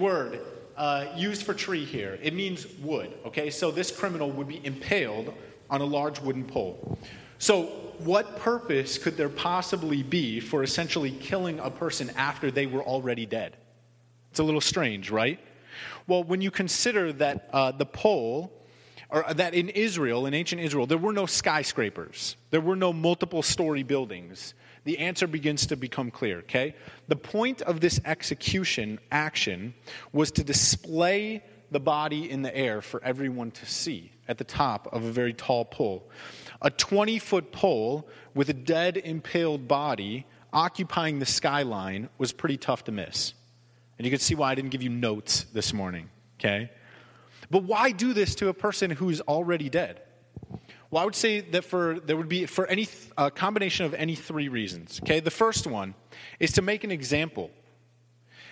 word uh, used for tree here, it means wood, okay? So this criminal would be impaled on a large wooden pole. So, what purpose could there possibly be for essentially killing a person after they were already dead? It's a little strange, right? Well, when you consider that uh, the pole, or that in Israel, in ancient Israel, there were no skyscrapers, there were no multiple story buildings, the answer begins to become clear, okay? The point of this execution action was to display the body in the air for everyone to see at the top of a very tall pole. A 20 foot pole with a dead, impaled body occupying the skyline was pretty tough to miss. And you can see why I didn't give you notes this morning, okay? But why do this to a person who's already dead? Well, I would say that for there would be for any a combination of any three reasons. Okay, the first one is to make an example.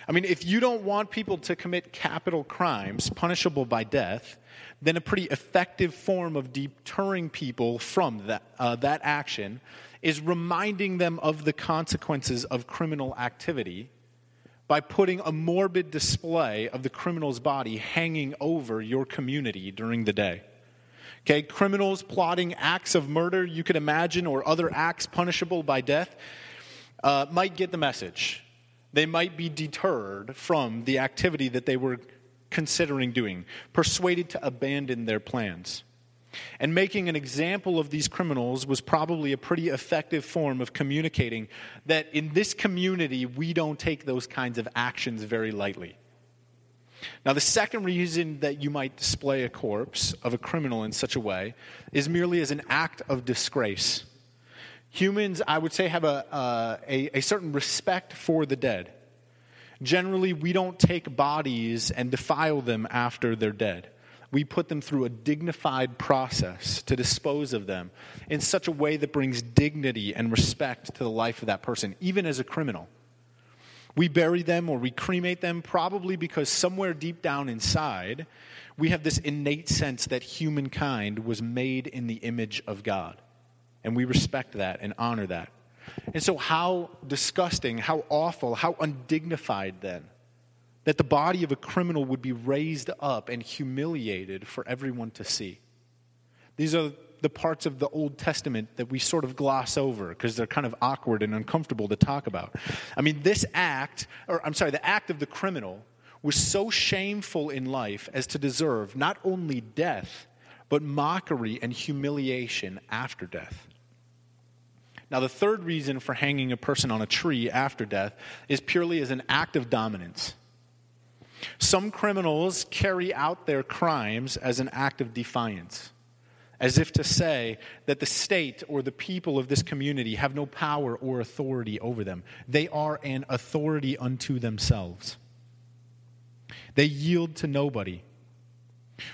I mean, if you don't want people to commit capital crimes punishable by death, then a pretty effective form of deterring people from that, uh, that action is reminding them of the consequences of criminal activity by putting a morbid display of the criminal's body hanging over your community during the day. Okay, criminals plotting acts of murder you could imagine or other acts punishable by death uh, might get the message. They might be deterred from the activity that they were considering doing, persuaded to abandon their plans. And making an example of these criminals was probably a pretty effective form of communicating that in this community, we don't take those kinds of actions very lightly. Now, the second reason that you might display a corpse of a criminal in such a way is merely as an act of disgrace. Humans, I would say, have a, uh, a, a certain respect for the dead. Generally, we don't take bodies and defile them after they're dead. We put them through a dignified process to dispose of them in such a way that brings dignity and respect to the life of that person, even as a criminal. We bury them or we cremate them probably because somewhere deep down inside, we have this innate sense that humankind was made in the image of God. And we respect that and honor that. And so, how disgusting, how awful, how undignified then that the body of a criminal would be raised up and humiliated for everyone to see. These are the parts of the Old Testament that we sort of gloss over because they're kind of awkward and uncomfortable to talk about. I mean, this act, or I'm sorry, the act of the criminal was so shameful in life as to deserve not only death, but mockery and humiliation after death. Now, the third reason for hanging a person on a tree after death is purely as an act of dominance. Some criminals carry out their crimes as an act of defiance as if to say that the state or the people of this community have no power or authority over them. They are an authority unto themselves. They yield to nobody.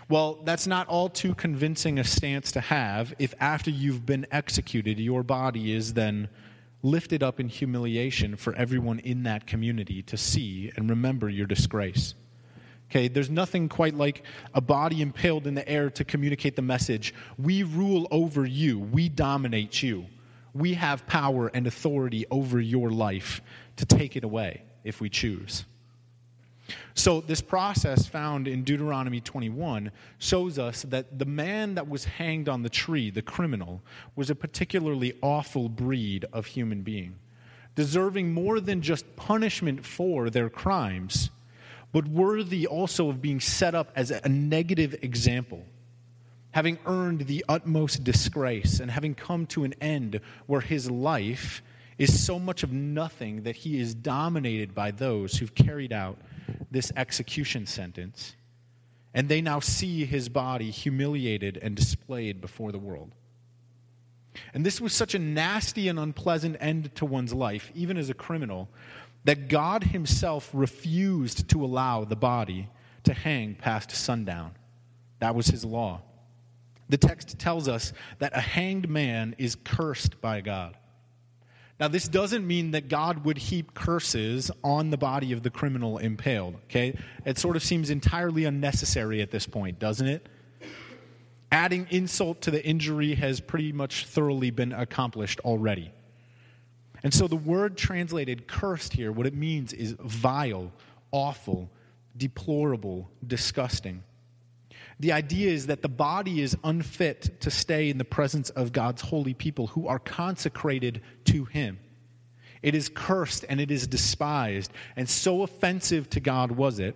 Well, that's not all too convincing a stance to have if after you've been executed, your body is then lifted up in humiliation for everyone in that community to see and remember your disgrace. Okay, there's nothing quite like a body impaled in the air to communicate the message we rule over you, we dominate you. We have power and authority over your life to take it away if we choose. So, this process found in Deuteronomy 21 shows us that the man that was hanged on the tree, the criminal, was a particularly awful breed of human being, deserving more than just punishment for their crimes but worthy also of being set up as a negative example, having earned the utmost disgrace and having come to an end where his life is so much of nothing that he is dominated by those who've carried out this execution sentence. And they now see his body humiliated and displayed before the world. And this was such a nasty and unpleasant end to one's life, even as a criminal, that God Himself refused to allow the body to hang past sundown. That was His law. The text tells us that a hanged man is cursed by God. Now, this doesn't mean that God would heap curses on the body of the criminal impaled, okay? It sort of seems entirely unnecessary at this point, doesn't it? Adding insult to the injury has pretty much thoroughly been accomplished already. And so the word translated cursed here, what it means is vile, awful, deplorable, disgusting. The idea is that the body is unfit to stay in the presence of God's holy people who are consecrated to Him. It is cursed and it is despised. And so offensive to God was it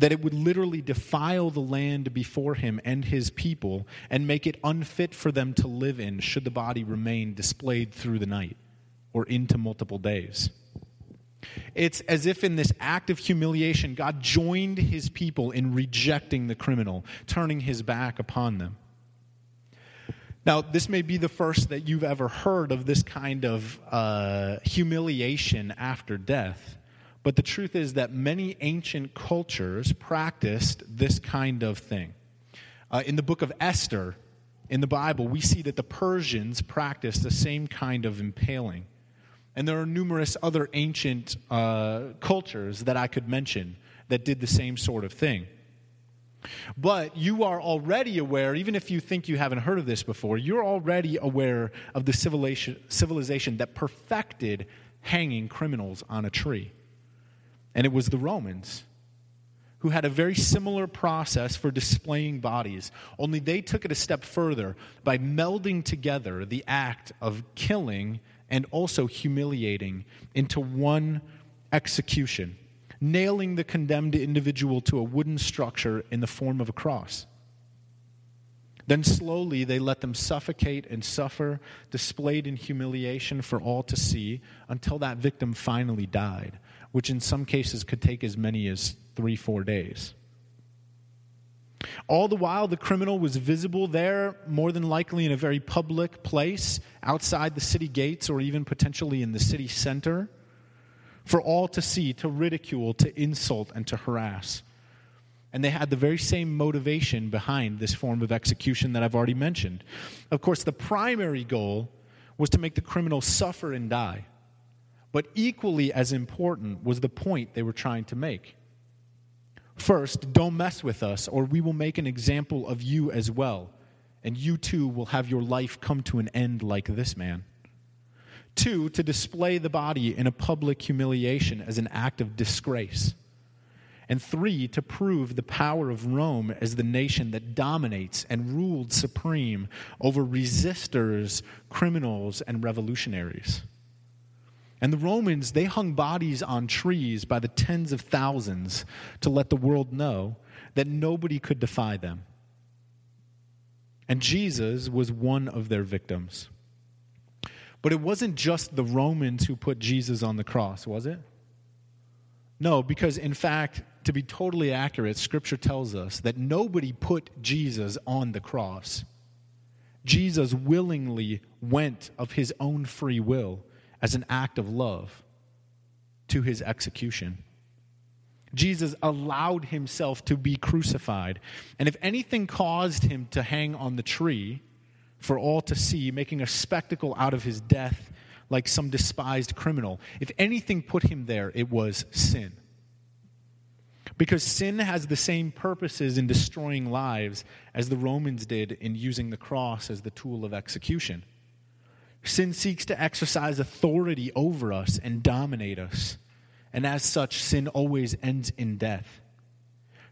that it would literally defile the land before Him and His people and make it unfit for them to live in should the body remain displayed through the night or into multiple days. It's as if in this act of humiliation, God joined his people in rejecting the criminal, turning his back upon them. Now, this may be the first that you've ever heard of this kind of uh, humiliation after death, but the truth is that many ancient cultures practiced this kind of thing. Uh, in the book of Esther, in the Bible, we see that the Persians practiced the same kind of impaling. And there are numerous other ancient uh, cultures that I could mention that did the same sort of thing. But you are already aware, even if you think you haven't heard of this before, you're already aware of the civilization, civilization that perfected hanging criminals on a tree. And it was the Romans who had a very similar process for displaying bodies, only they took it a step further by melding together the act of killing and also humiliating into one execution, nailing the condemned individual to a wooden structure in the form of a cross. Then slowly they let them suffocate and suffer, displayed in humiliation for all to see, until that victim finally died, which in some cases could take as many as three, four days. All the while, the criminal was visible there, more than likely in a very public place, outside the city gates, or even potentially in the city center, for all to see, to ridicule, to insult, and to harass. And they had the very same motivation behind this form of execution that I've already mentioned. Of course, the primary goal was to make the criminal suffer and die. But equally as important was the point they were trying to make. First, don't mess with us, or we will make an example of you as well, and you too will have your life come to an end like this man. Two, to display the body in a public humiliation as an act of disgrace. And three, to prove the power of Rome as the nation that dominates and ruled supreme over resistors, criminals, and revolutionaries. And the Romans, they hung bodies on trees by the tens of thousands to let the world know that nobody could defy them. And Jesus was one of their victims. But it wasn't just the Romans who put Jesus on the cross, was it? No, because in fact, to be totally accurate, Scripture tells us that nobody put Jesus on the cross. Jesus willingly went of his own free will as an act of love to his execution. Jesus allowed himself to be crucified. And if anything caused him to hang on the tree for all to see, making a spectacle out of his death like some despised criminal, if anything put him there, it was sin. Because sin has the same purposes in destroying lives as the Romans did in using the cross as the tool of execution. Sin seeks to exercise authority over us and dominate us. And as such, sin always ends in death.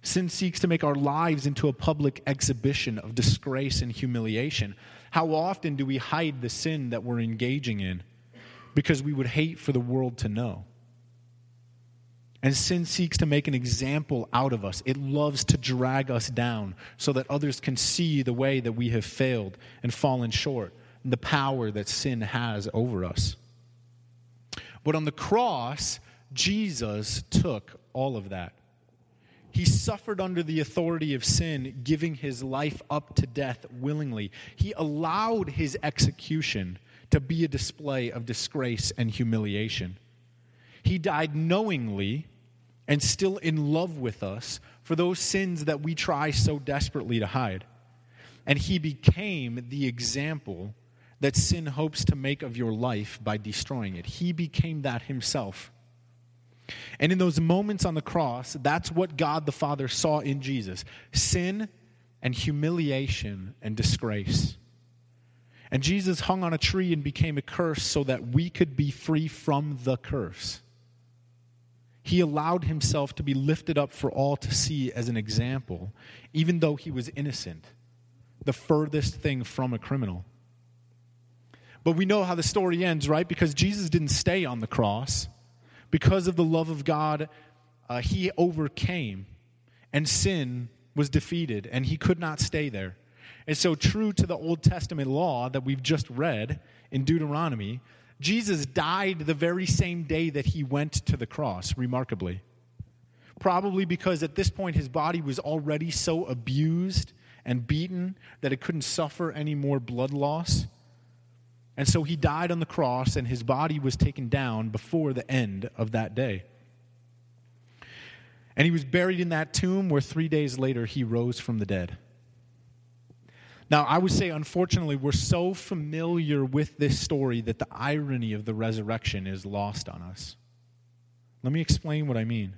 Sin seeks to make our lives into a public exhibition of disgrace and humiliation. How often do we hide the sin that we're engaging in because we would hate for the world to know? And sin seeks to make an example out of us. It loves to drag us down so that others can see the way that we have failed and fallen short the power that sin has over us. But on the cross, Jesus took all of that. He suffered under the authority of sin, giving his life up to death willingly. He allowed his execution to be a display of disgrace and humiliation. He died knowingly and still in love with us for those sins that we try so desperately to hide. And he became the example that sin hopes to make of your life by destroying it. He became that himself. And in those moments on the cross, that's what God the Father saw in Jesus sin and humiliation and disgrace. And Jesus hung on a tree and became a curse so that we could be free from the curse. he allowed himself to be lifted up for all to see as an example, even though he was innocent, the furthest thing from a criminal. But we know how the story ends, right? Because Jesus didn't stay on the cross. Because of the love of God, uh, he overcame, and sin was defeated, and he could not stay there. And so, true to the Old Testament law that we've just read in Deuteronomy, Jesus died the very same day that he went to the cross, remarkably. Probably because at this point his body was already so abused and beaten that it couldn't suffer any more blood loss. And so he died on the cross, and his body was taken down before the end of that day. And he was buried in that tomb where three days later he rose from the dead. Now, I would say, unfortunately, we're so familiar with this story that the irony of the resurrection is lost on us. Let me explain what I mean.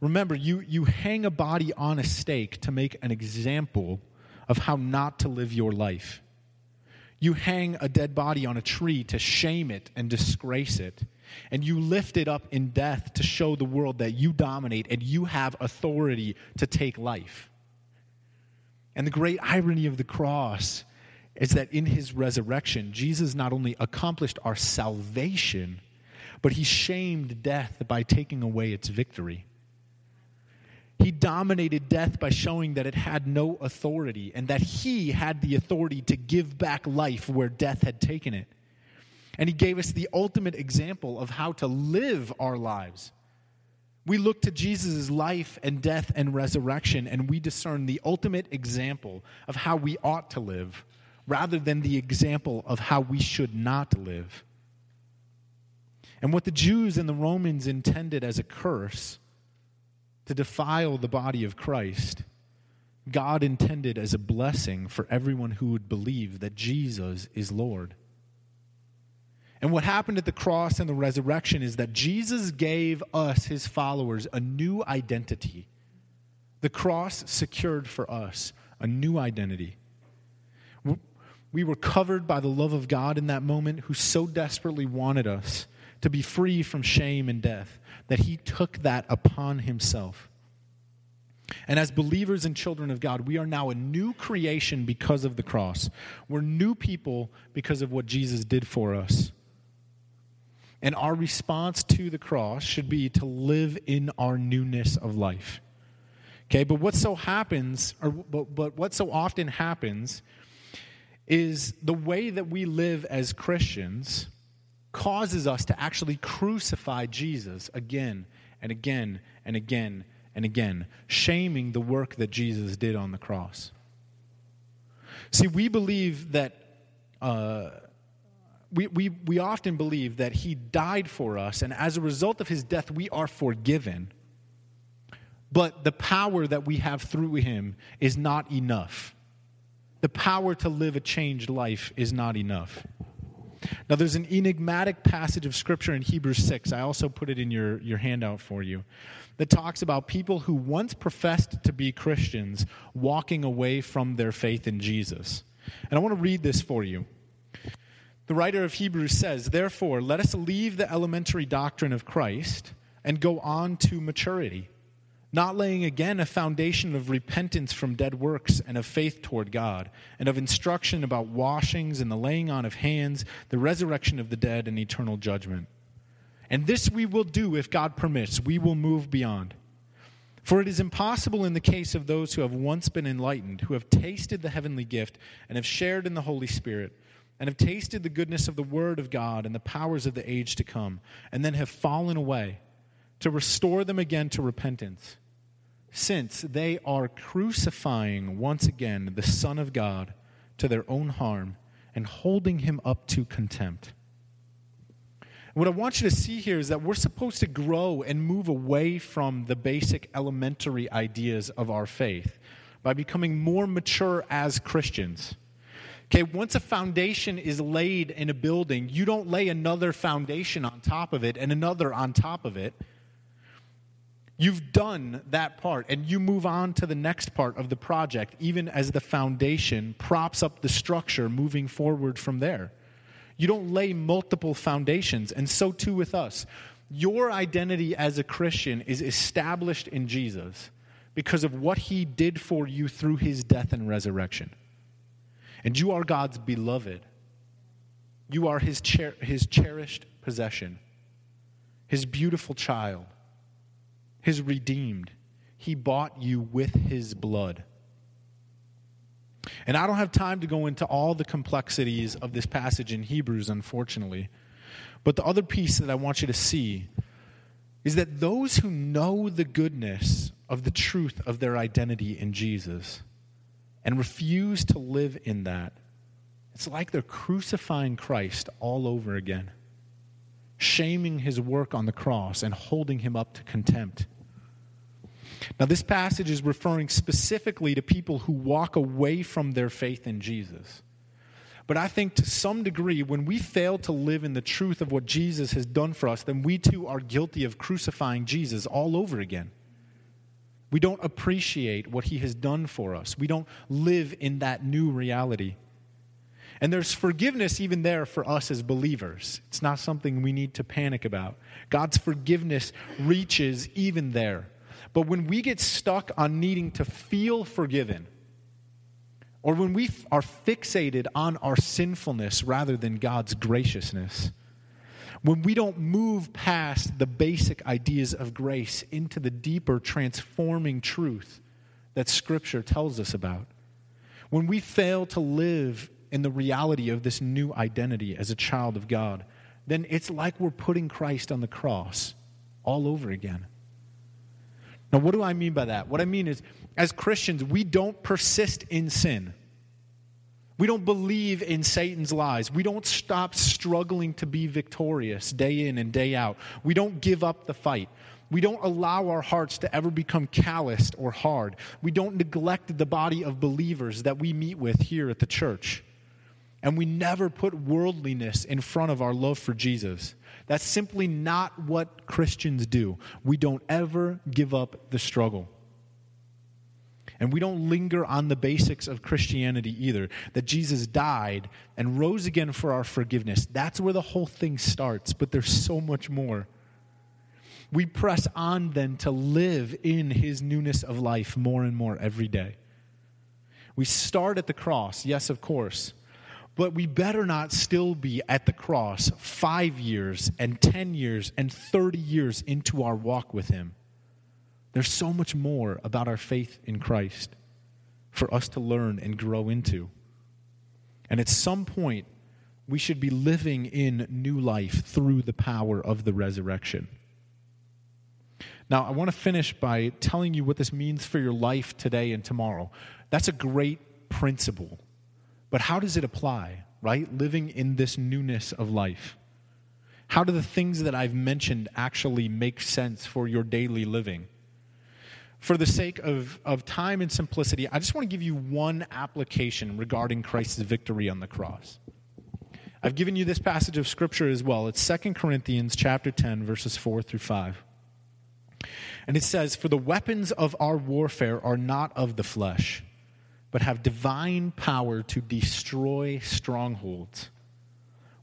Remember, you, you hang a body on a stake to make an example of how not to live your life. You hang a dead body on a tree to shame it and disgrace it. And you lift it up in death to show the world that you dominate and you have authority to take life. And the great irony of the cross is that in his resurrection, Jesus not only accomplished our salvation, but he shamed death by taking away its victory. He dominated death by showing that it had no authority and that he had the authority to give back life where death had taken it. And he gave us the ultimate example of how to live our lives. We look to Jesus' life and death and resurrection, and we discern the ultimate example of how we ought to live rather than the example of how we should not live. And what the Jews and the Romans intended as a curse to defile the body of Christ, God intended as a blessing for everyone who would believe that Jesus is Lord. And what happened at the cross and the resurrection is that Jesus gave us, his followers, a new identity. The cross secured for us a new identity. We were covered by the love of God in that moment, who so desperately wanted us to be free from shame and death that he took that upon himself. And as believers and children of God, we are now a new creation because of the cross. We're new people because of what Jesus did for us. And our response to the cross should be to live in our newness of life. Okay, but what so happens, or but, but what so often happens, is the way that we live as Christians causes us to actually crucify Jesus again and again and again and again, shaming the work that Jesus did on the cross. See, we believe that, uh, we, we, we often believe that he died for us, and as a result of his death, we are forgiven. But the power that we have through him is not enough. The power to live a changed life is not enough. Now, there's an enigmatic passage of Scripture in Hebrews 6. I also put it in your, your handout for you that talks about people who once professed to be Christians walking away from their faith in Jesus. And I want to read this for you. The writer of Hebrews says, Therefore, let us leave the elementary doctrine of Christ and go on to maturity not laying again a foundation of repentance from dead works and of faith toward God, and of instruction about washings and the laying on of hands, the resurrection of the dead, and eternal judgment. And this we will do if God permits. We will move beyond. For it is impossible in the case of those who have once been enlightened, who have tasted the heavenly gift, and have shared in the Holy Spirit, and have tasted the goodness of the Word of God and the powers of the age to come, and then have fallen away, to restore them again to repentance since they are crucifying once again the Son of God to their own harm and holding him up to contempt. What I want you to see here is that we're supposed to grow and move away from the basic elementary ideas of our faith by becoming more mature as Christians. Okay, once a foundation is laid in a building, you don't lay another foundation on top of it and another on top of it. You've done that part, and you move on to the next part of the project, even as the foundation props up the structure moving forward from there. You don't lay multiple foundations, and so too with us. Your identity as a Christian is established in Jesus because of what he did for you through his death and resurrection. And you are God's beloved. You are his, cher- his cherished possession, his beautiful child, his redeemed. He bought you with his blood. And I don't have time to go into all the complexities of this passage in Hebrews, unfortunately. But the other piece that I want you to see is that those who know the goodness of the truth of their identity in Jesus and refuse to live in that, it's like they're crucifying Christ all over again, shaming his work on the cross and holding him up to contempt. Now, this passage is referring specifically to people who walk away from their faith in Jesus. But I think to some degree, when we fail to live in the truth of what Jesus has done for us, then we too are guilty of crucifying Jesus all over again. We don't appreciate what he has done for us, we don't live in that new reality. And there's forgiveness even there for us as believers. It's not something we need to panic about. God's forgiveness reaches even there. But when we get stuck on needing to feel forgiven, or when we are fixated on our sinfulness rather than God's graciousness, when we don't move past the basic ideas of grace into the deeper transforming truth that Scripture tells us about, when we fail to live in the reality of this new identity as a child of God, then it's like we're putting Christ on the cross all over again. Now, what do I mean by that? What I mean is, as Christians, we don't persist in sin. We don't believe in Satan's lies. We don't stop struggling to be victorious day in and day out. We don't give up the fight. We don't allow our hearts to ever become calloused or hard. We don't neglect the body of believers that we meet with here at the church. And we never put worldliness in front of our love for Jesus. That's simply not what Christians do. We don't ever give up the struggle. And we don't linger on the basics of Christianity either that Jesus died and rose again for our forgiveness. That's where the whole thing starts, but there's so much more. We press on then to live in his newness of life more and more every day. We start at the cross, yes, of course, but we better not still be at the cross five years and 10 years and 30 years into our walk with him. There's so much more about our faith in Christ for us to learn and grow into. And at some point, we should be living in new life through the power of the resurrection. Now, I want to finish by telling you what this means for your life today and tomorrow. That's a great principle. But how does it apply, right? Living in this newness of life. How do the things that I've mentioned actually make sense for your daily living? for the sake of, of time and simplicity, I just want to give you one application regarding Christ's victory on the cross. I've given you this passage of scripture as well. It's 2 Corinthians chapter 10 verses 4 through 5. And it says, "For the weapons of our warfare are not of the flesh, but have divine power to destroy strongholds."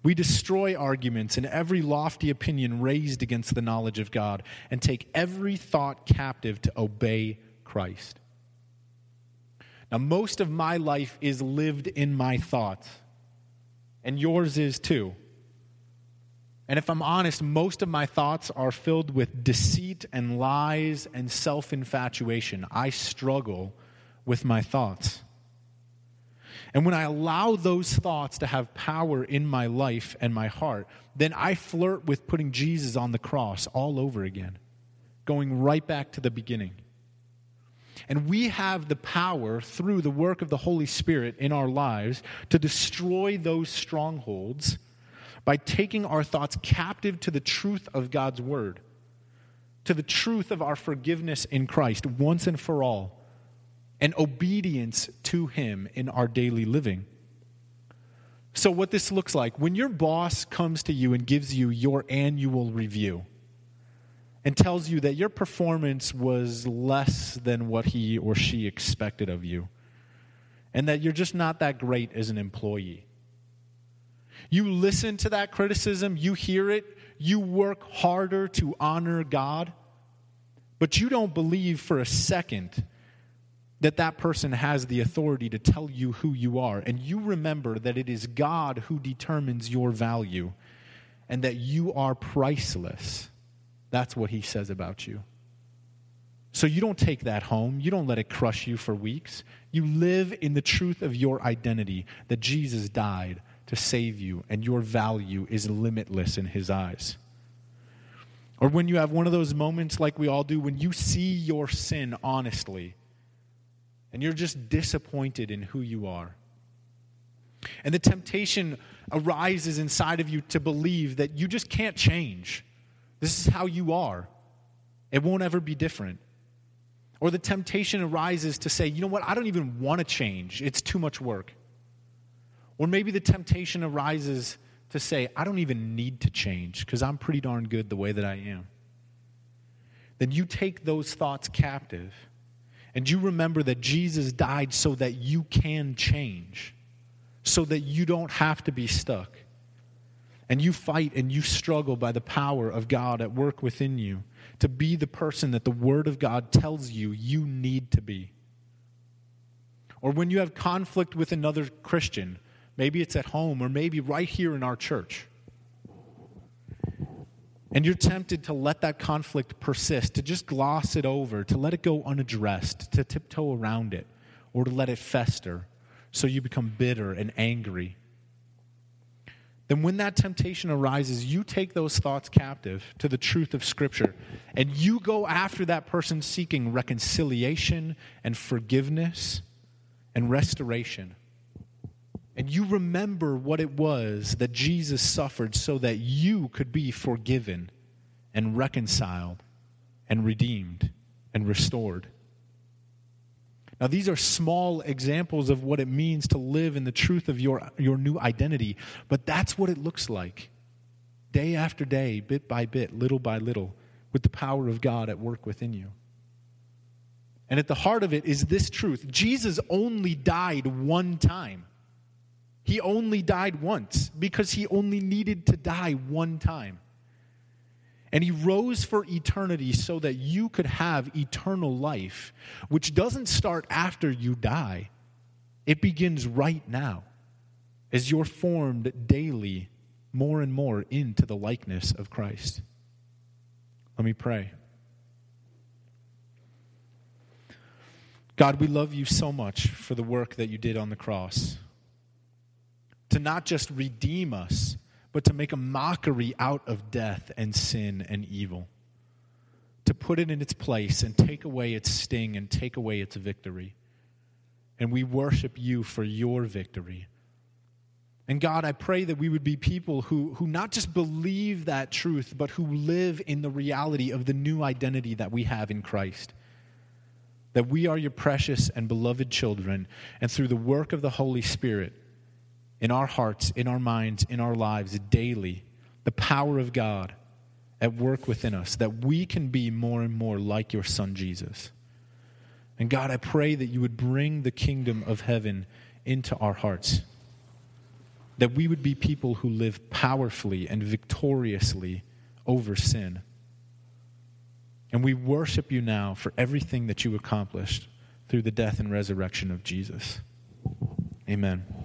We destroy arguments and every lofty opinion raised against the knowledge of God and take every thought captive to obey Christ. Now, most of my life is lived in my thoughts, and yours is too. And if I'm honest, most of my thoughts are filled with deceit and lies and self infatuation. I struggle with my thoughts. And when I allow those thoughts to have power in my life and my heart, then I flirt with putting Jesus on the cross all over again, going right back to the beginning. And we have the power through the work of the Holy Spirit in our lives to destroy those strongholds by taking our thoughts captive to the truth of God's Word, to the truth of our forgiveness in Christ once and for all and obedience to Him in our daily living. So, what this looks like when your boss comes to you and gives you your annual review and tells you that your performance was less than what he or she expected of you, and that you're just not that great as an employee. You listen to that criticism, you hear it, you work harder to honor God, but you don't believe for a second that that person has the authority to tell you who you are. And you remember that it is God who determines your value and that you are priceless. That's what he says about you. So you don't take that home. You don't let it crush you for weeks. You live in the truth of your identity that Jesus died to save you, and your value is limitless in his eyes. Or when you have one of those moments like we all do, when you see your sin honestly, and you're just disappointed in who you are. And the temptation arises inside of you to believe that you just can't change. This is how you are. It won't ever be different. Or the temptation arises to say, you know what, I don't even want to change. It's too much work. Or maybe the temptation arises to say, I don't even need to change because I'm pretty darn good the way that I am. Then you take those thoughts captive and you remember that Jesus died so that you can change, so that you don't have to be stuck. And you fight and you struggle by the power of God at work within you to be the person that the Word of God tells you you need to be. Or when you have conflict with another Christian, maybe it's at home or maybe right here in our church, and you're tempted to let that conflict persist, to just gloss it over, to let it go unaddressed, to tiptoe around it, or to let it fester so you become bitter and angry then when that temptation arises, you take those thoughts captive to the truth of Scripture and you go after that person seeking reconciliation and forgiveness and restoration. And you remember what it was that Jesus suffered so that you could be forgiven and reconciled and redeemed and restored. Now, these are small examples of what it means to live in the truth of your, your new identity, but that's what it looks like day after day, bit by bit, little by little, with the power of God at work within you. And at the heart of it is this truth Jesus only died one time. He only died once because he only needed to die one time. And he rose for eternity so that you could have eternal life, which doesn't start after you die. It begins right now as you're formed daily more and more into the likeness of Christ. Let me pray. God, we love you so much for the work that you did on the cross. To not just redeem us, but to make a mockery out of death and sin and evil, to put it in its place and take away its sting and take away its victory. And we worship you for your victory. And God, I pray that we would be people who, who not just believe that truth, but who live in the reality of the new identity that we have in Christ. That we are your precious and beloved children, and through the work of the Holy Spirit, in our hearts, in our minds, in our lives daily, the power of God at work within us, that we can be more and more like your Son Jesus. And God, I pray that you would bring the kingdom of heaven into our hearts, that we would be people who live powerfully and victoriously over sin. And we worship you now for everything that you accomplished through the death and resurrection of Jesus. Amen.